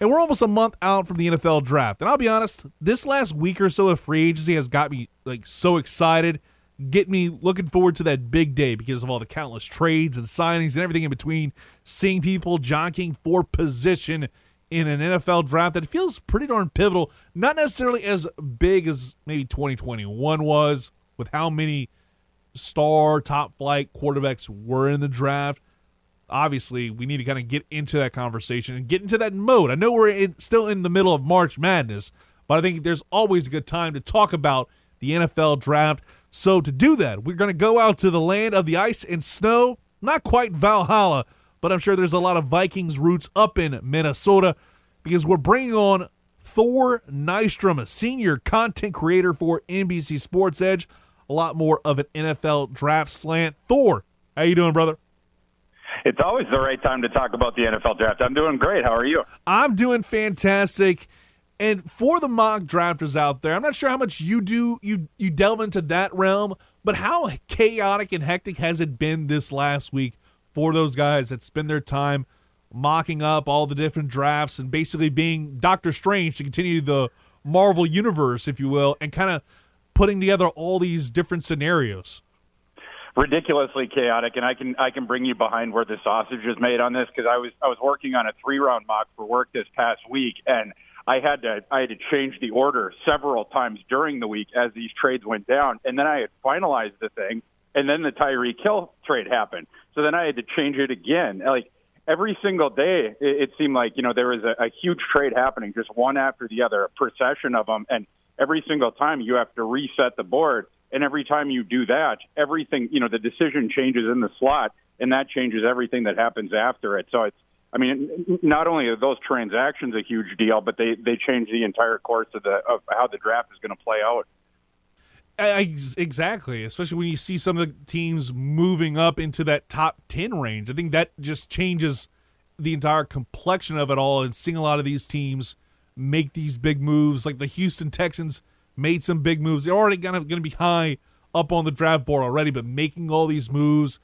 And we're almost a month out from the NFL draft. And I'll be honest, this last week or so of free agency has got me like so excited, get me looking forward to that big day because of all the countless trades and signings and everything in between. Seeing people jockeying for position in an NFL draft that feels pretty darn pivotal, not necessarily as big as maybe 2021 was with how many star top flight quarterbacks were in the draft obviously we need to kind of get into that conversation and get into that mode. I know we're in, still in the middle of March Madness, but I think there's always a good time to talk about the NFL draft. So to do that, we're going to go out to the land of the ice and snow. Not quite Valhalla, but I'm sure there's a lot of Vikings roots up in Minnesota because we're bringing on Thor Nystrom, a senior content creator for NBC Sports Edge. A lot more of an NFL draft slant. Thor, how you doing, brother? It's always the right time to talk about the NFL draft. I'm doing great. How are you? I'm doing fantastic. And for the mock drafters out there, I'm not sure how much you do you you delve into that realm, but how chaotic and hectic has it been this last week for those guys that spend their time mocking up all the different drafts and basically being Doctor Strange to continue the Marvel universe, if you will, and kind of putting together all these different scenarios ridiculously chaotic and I can I can bring you behind where the sausage is made on this because I was I was working on a three round mock for work this past week and I had to I had to change the order several times during the week as these trades went down and then I had finalized the thing and then the Tyreek Hill trade happened. So then I had to change it again. Like every single day it, it seemed like you know there was a, a huge trade happening just one after the other a procession of them and every single time you have to reset the board and every time you do that, everything, you know, the decision changes in the slot, and that changes everything that happens after it. So it's, I mean, not only are those transactions a huge deal, but they they change the entire course of the of how the draft is going to play out. Exactly, especially when you see some of the teams moving up into that top 10 range. I think that just changes the entire complexion of it all and seeing a lot of these teams make these big moves like the Houston Texans – made some big moves. They're already gonna gonna be high up on the draft board already, but making all these moves,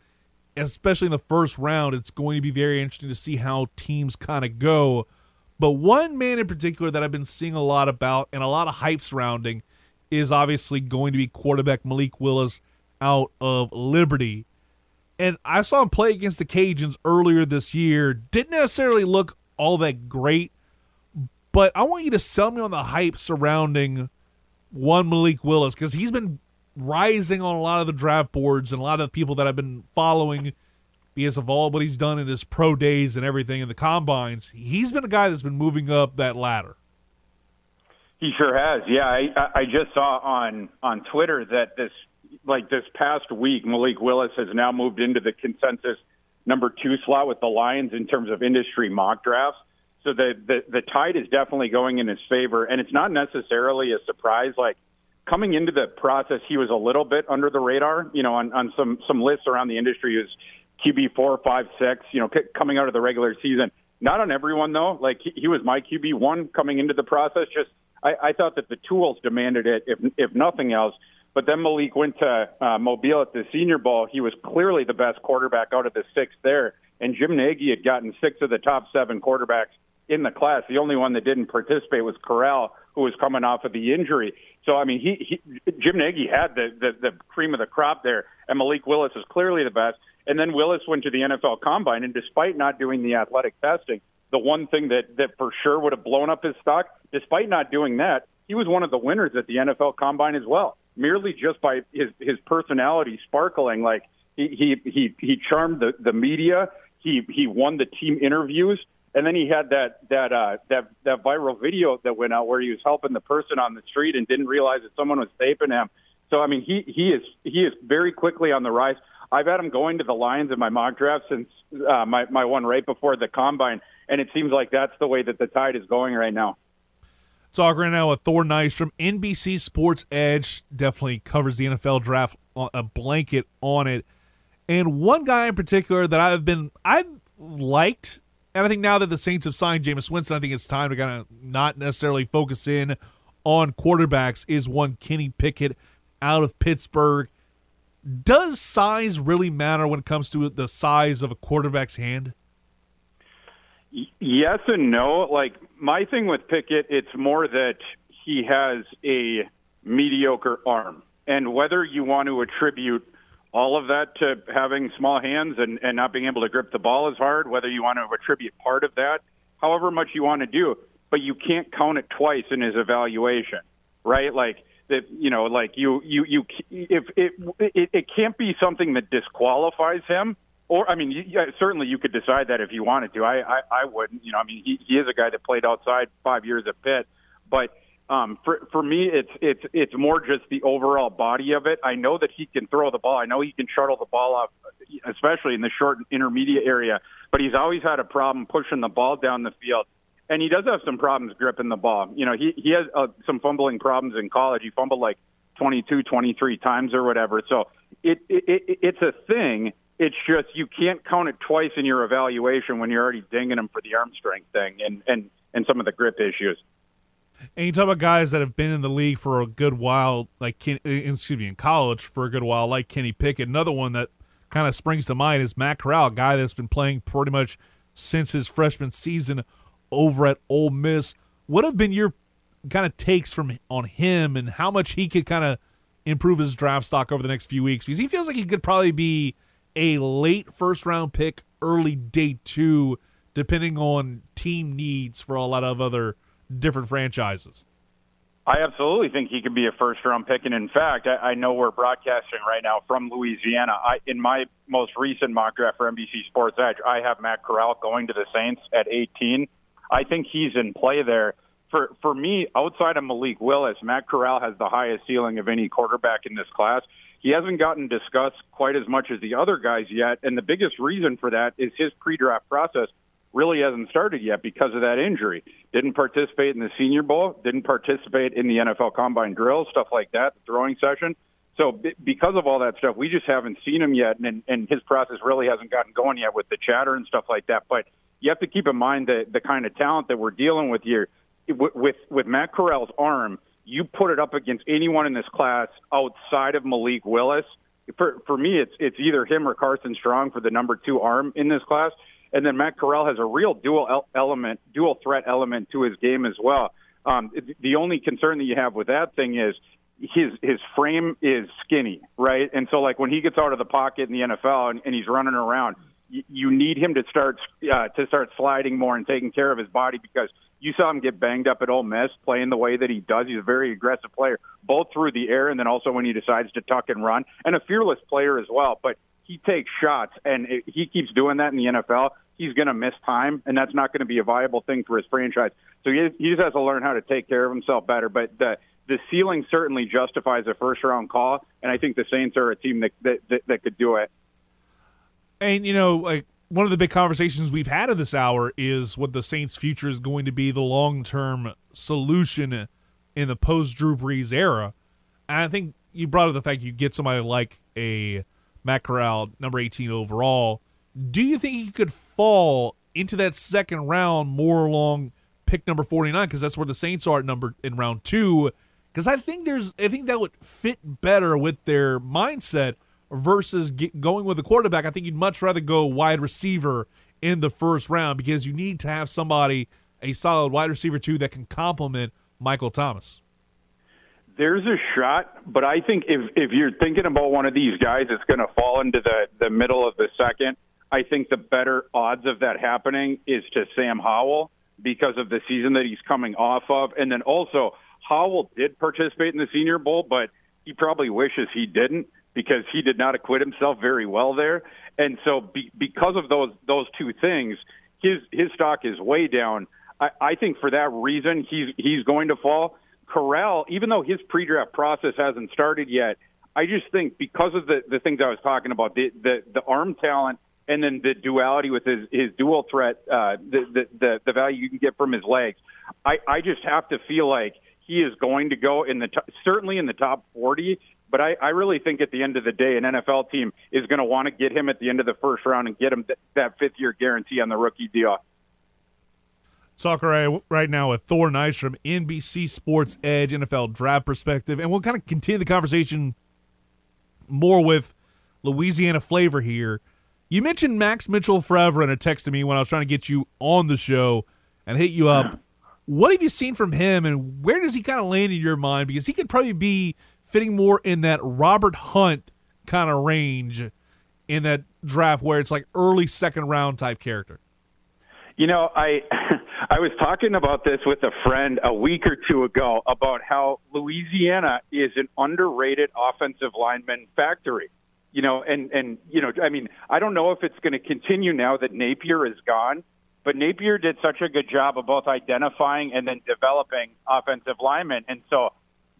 especially in the first round, it's going to be very interesting to see how teams kind of go. But one man in particular that I've been seeing a lot about and a lot of hype surrounding is obviously going to be quarterback Malik Willis out of Liberty. And I saw him play against the Cajuns earlier this year. Didn't necessarily look all that great, but I want you to sell me on the hype surrounding one Malik Willis because he's been rising on a lot of the draft boards and a lot of people that I've been following because of all what he's done in his pro days and everything in the combines. He's been a guy that's been moving up that ladder. He sure has. Yeah, I, I just saw on on Twitter that this like this past week, Malik Willis has now moved into the consensus number two slot with the Lions in terms of industry mock drafts. So the, the the tide is definitely going in his favor, and it's not necessarily a surprise. Like coming into the process, he was a little bit under the radar. You know, on on some some lists around the industry, was QB four, five, six. You know, coming out of the regular season. Not on everyone though. Like he, he was my QB one coming into the process. Just I, I thought that the tools demanded it, if if nothing else. But then Malik went to uh, Mobile at the Senior Bowl. He was clearly the best quarterback out of the six there. And Jim Nagy had gotten six of the top seven quarterbacks in the class. The only one that didn't participate was Corral, who was coming off of the injury. So I mean, he, he Jim Nagy had the, the the cream of the crop there, and Malik Willis is clearly the best. And then Willis went to the NFL Combine, and despite not doing the athletic testing, the one thing that that for sure would have blown up his stock, despite not doing that, he was one of the winners at the NFL Combine as well. Merely just by his his personality sparkling, like he he he, he charmed the the media. He he won the team interviews and then he had that that uh, that that viral video that went out where he was helping the person on the street and didn't realize that someone was taping him. So I mean, he he is he is very quickly on the rise. I've had him going to the Lions in my mock draft since uh, my my one right before the combine, and it seems like that's the way that the tide is going right now. Talking right now with Thor Nystrom, NBC Sports Edge definitely covers the NFL draft, a blanket on it. And one guy in particular that I've been I've liked and I think now that the Saints have signed Jameis Winston, I think it's time to kind of not necessarily focus in on quarterbacks. Is one Kenny Pickett out of Pittsburgh? Does size really matter when it comes to the size of a quarterback's hand? Yes and no. Like my thing with Pickett, it's more that he has a mediocre arm, and whether you want to attribute all of that to having small hands and, and not being able to grip the ball as hard, whether you want to attribute part of that, however much you want to do, but you can't count it twice in his evaluation, right? Like that, you know, like you, you, you, if it, it, it can't be something that disqualifies him. Or, I mean, yeah, certainly you could decide that if you wanted to. I, I, I wouldn't. You know, I mean, he, he is a guy that played outside five years at Pitt, but um, for for me, it's it's it's more just the overall body of it. I know that he can throw the ball. I know he can shuttle the ball off, especially in the short intermediate area. But he's always had a problem pushing the ball down the field, and he does have some problems gripping the ball. You know, he he has uh, some fumbling problems in college. He fumbled like 22, 23 times or whatever. So it, it, it it's a thing. It's just you can't count it twice in your evaluation when you're already dinging him for the arm strength thing and and and some of the grip issues. And you talk about guys that have been in the league for a good while, like Ken, uh, excuse me, in college for a good while, like Kenny Pickett. Another one that kind of springs to mind is Matt Corral, guy that's been playing pretty much since his freshman season over at Ole Miss. What have been your kind of takes from on him and how much he could kind of improve his draft stock over the next few weeks? Because he feels like he could probably be a late first round pick, early day two, depending on team needs for a lot of other different franchises. I absolutely think he could be a first round pick. And in fact, I, I know we're broadcasting right now from Louisiana. I, in my most recent mock draft for NBC Sports Edge, I have Matt Corral going to the Saints at 18. I think he's in play there. For, for me, outside of Malik Willis, Matt Corral has the highest ceiling of any quarterback in this class. He hasn't gotten discussed quite as much as the other guys yet. And the biggest reason for that is his pre draft process really hasn't started yet because of that injury. Didn't participate in the Senior Bowl, didn't participate in the NFL Combine drill, stuff like that, the throwing session. So b- because of all that stuff, we just haven't seen him yet, and, and his process really hasn't gotten going yet with the chatter and stuff like that. But you have to keep in mind that the kind of talent that we're dealing with here, with with, with Matt Corral's arm, you put it up against anyone in this class outside of Malik Willis. For for me, it's it's either him or Carson Strong for the number two arm in this class. And then Matt Corral has a real dual element, dual threat element to his game as well. Um, the only concern that you have with that thing is his his frame is skinny, right? And so like when he gets out of the pocket in the NFL and, and he's running around, you, you need him to start uh, to start sliding more and taking care of his body because you saw him get banged up at Ole Miss playing the way that he does. He's a very aggressive player, both through the air and then also when he decides to tuck and run, and a fearless player as well. But he takes shots, and it, he keeps doing that in the NFL he's going to miss time, and that's not going to be a viable thing for his franchise. So he, he just has to learn how to take care of himself better. But the the ceiling certainly justifies a first round call, and I think the Saints are a team that that, that, that could do it. And you know, like one of the big conversations we've had in this hour is what the Saints' future is going to be, the long term solution in the post Drew Brees era. And I think you brought up the fact you get somebody like a Matt Corral, number 18 overall, do you think he could fall into that second round more along pick number 49 because that's where the Saints are at number in round 2 because I think there's I think that would fit better with their mindset versus get, going with a quarterback. I think you'd much rather go wide receiver in the first round because you need to have somebody a solid wide receiver too that can complement Michael Thomas. There's a shot, but I think if if you're thinking about one of these guys it's going to fall into the the middle of the second, I think the better odds of that happening is to Sam Howell because of the season that he's coming off of. And then also, Howell did participate in the Senior Bowl, but he probably wishes he didn't because he did not acquit himself very well there. And so, be, because of those those two things, his his stock is way down. I, I think for that reason, he's he's going to fall. Corral, even though his pre-draft process hasn't started yet, I just think because of the the things I was talking about, the the, the arm talent and then the duality with his his dual threat, uh, the, the the the value you can get from his legs. I I just have to feel like he is going to go in the t- certainly in the top 40. But I, I really think at the end of the day, an NFL team is going to want to get him at the end of the first round and get him th- that fifth year guarantee on the rookie deal. Talker right now with Thor Nystrom, NBC Sports Edge NFL Draft Perspective, and we'll kind of continue the conversation more with Louisiana flavor here You mentioned Max Mitchell forever in a text to me when I was trying to get you on the show and hit you up. What have you seen from him, and where does he kind of land in your mind? Because he could probably be fitting more in that Robert Hunt kind of range in that draft, where it's like early second round type character. You know, I I was talking about this with a friend a week or two ago about how Louisiana is an underrated offensive lineman factory. You know, and and you know, I mean, I don't know if it's going to continue now that Napier is gone but Napier did such a good job of both identifying and then developing offensive linemen. And so,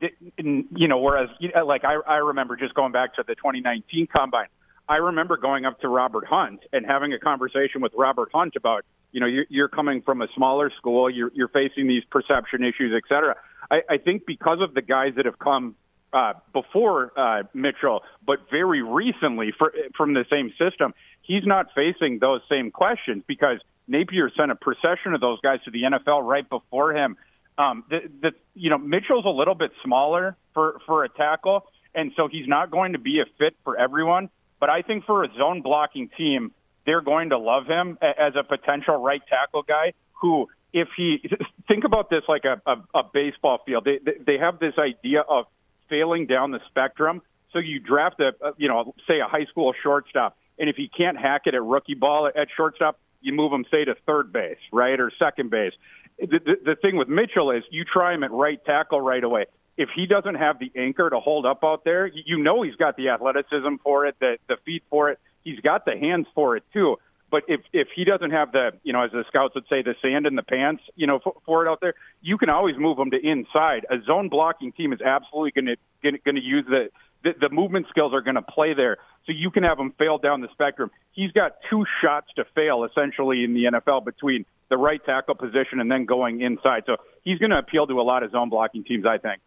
you know, whereas, uh, like, I, I remember just going back to the 2019 combine, I remember going up to Robert Hunt and having a conversation with Robert Hunt about, you know, you're, you're coming from a smaller school, you're, you're facing these perception issues, et cetera. I, I think because of the guys that have come uh, before uh, Mitchell, but very recently for, from the same system, he's not facing those same questions because – Napier sent a procession of those guys to the NFL right before him. Um, the, the you know Mitchell's a little bit smaller for for a tackle, and so he's not going to be a fit for everyone. But I think for a zone blocking team, they're going to love him as a potential right tackle guy who, if he think about this like a, a, a baseball field, they they have this idea of failing down the spectrum. So you draft a, you know say a high school shortstop, and if he can't hack it at rookie ball at shortstop, you move him, say, to third base, right, or second base. The, the, the thing with Mitchell is you try him at right tackle right away. If he doesn't have the anchor to hold up out there, you know he's got the athleticism for it, the, the feet for it. He's got the hands for it, too. But if if he doesn't have the, you know, as the scouts would say, the sand in the pants, you know, for, for it out there, you can always move him to inside. A zone blocking team is absolutely going to going to use the the, the movement skills are going to play there. So you can have him fail down the spectrum. He's got two shots to fail essentially in the NFL between the right tackle position and then going inside. So he's going to appeal to a lot of zone blocking teams, I think.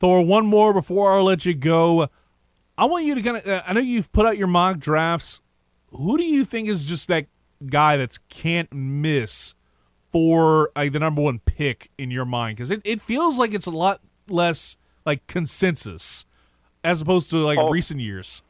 Thor, one more before I let you go. I want you to kind of. Uh, I know you've put out your mock drafts. Who do you think is just that guy that's can't miss for like the number one pick in your mind? Because it, it feels like it's a lot less like consensus as opposed to like oh, recent years.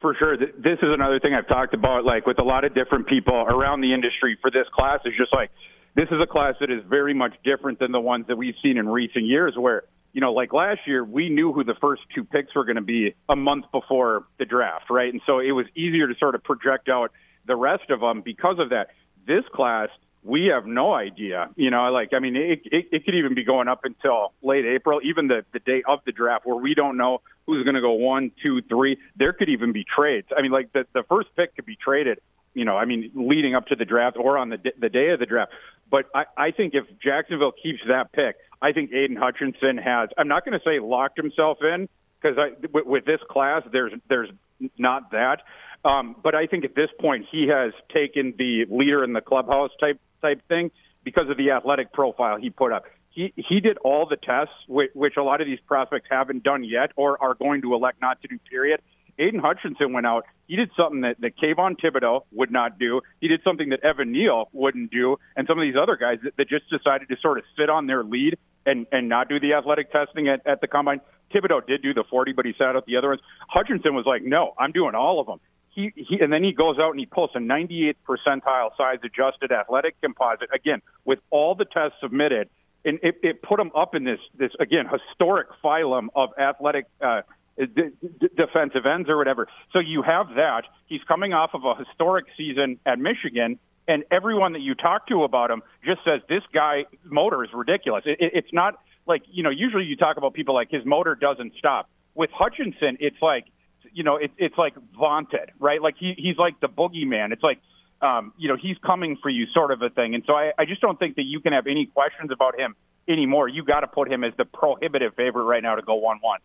For sure. This is another thing I've talked about, like with a lot of different people around the industry for this class, is just like this is a class that is very much different than the ones that we've seen in recent years where you know, like last year, we knew who the first two picks were going to be a month before the draft, right? And so it was easier to sort of project out the rest of them because of that. This class, we have no idea. You know, like I mean, it, it, it could even be going up until late April, even the the day of the draft, where we don't know who's going to go one, two, three. There could even be trades. I mean, like the the first pick could be traded. You know, I mean, leading up to the draft or on the the day of the draft. But I, I think if Jacksonville keeps that pick, I think Aidan Hutchinson has. I'm not going to say locked himself in because with, with this class, there's there's not that. Um, but I think at this point, he has taken the leader in the clubhouse type type thing because of the athletic profile he put up. He he did all the tests, which, which a lot of these prospects haven't done yet or are going to elect not to do. Period. Aidan Hutchinson went out. He did something that, that Kayvon Thibodeaux would not do. He did something that Evan Neal wouldn't do, and some of these other guys that, that just decided to sort of sit on their lead and and not do the athletic testing at, at the combine. Thibodeaux did do the 40, but he sat out the other ones. Hutchinson was like, no, I'm doing all of them he, he and then he goes out and he pulls a 98th percentile size adjusted athletic composite again with all the tests submitted and it, it put him up in this this again historic phylum of athletic uh, d- d- defensive ends or whatever. So you have that. He's coming off of a historic season at Michigan, and everyone that you talk to about him just says this guy motor is ridiculous. It, it, it's not like you know. Usually you talk about people like his motor doesn't stop. With Hutchinson, it's like you know, it, it's like vaunted, right? Like he he's like the boogeyman. It's like um, you know, he's coming for you, sort of a thing. And so I, I just don't think that you can have any questions about him anymore. You got to put him as the prohibitive favorite right now to go one one.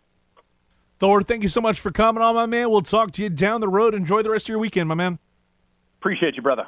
Thor, thank you so much for coming on, my man. We'll talk to you down the road. Enjoy the rest of your weekend, my man. Appreciate you, brother.